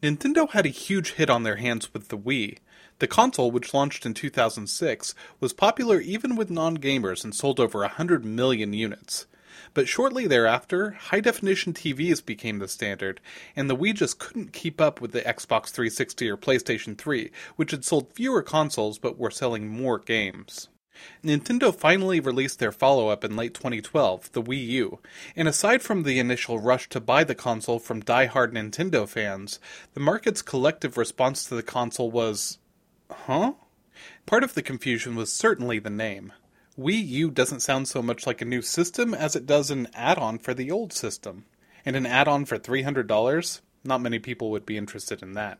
Nintendo had a huge hit on their hands with the Wii. The console, which launched in 2006, was popular even with non-gamers and sold over 100 million units. But shortly thereafter, high-definition TVs became the standard, and the Wii just couldn't keep up with the Xbox 360 or PlayStation 3, which had sold fewer consoles but were selling more games. Nintendo finally released their follow-up in late 2012, the Wii U, and aside from the initial rush to buy the console from die-hard Nintendo fans, the market's collective response to the console was, huh? Part of the confusion was certainly the name. Wii U doesn't sound so much like a new system as it does an add-on for the old system. And an add-on for $300? Not many people would be interested in that.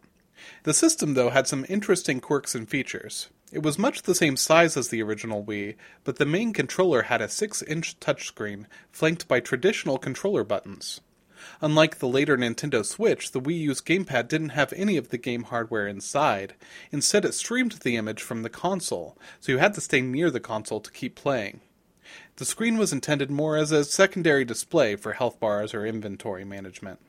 The system, though, had some interesting quirks and features. It was much the same size as the original Wii, but the main controller had a 6 inch touchscreen, flanked by traditional controller buttons. Unlike the later Nintendo Switch, the Wii U's gamepad didn't have any of the game hardware inside. Instead, it streamed the image from the console, so you had to stay near the console to keep playing. The screen was intended more as a secondary display for health bars or inventory management.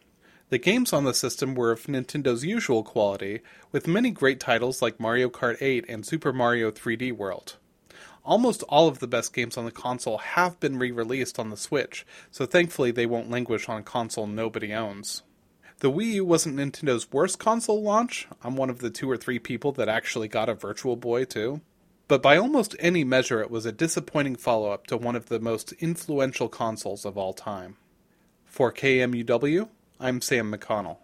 The games on the system were of Nintendo's usual quality, with many great titles like Mario Kart 8 and Super Mario 3D World. Almost all of the best games on the console have been re released on the Switch, so thankfully they won't languish on a console nobody owns. The Wii U wasn't Nintendo's worst console launch. I'm one of the two or three people that actually got a Virtual Boy, too. But by almost any measure, it was a disappointing follow up to one of the most influential consoles of all time. For KMUW, I'm Sam McConnell.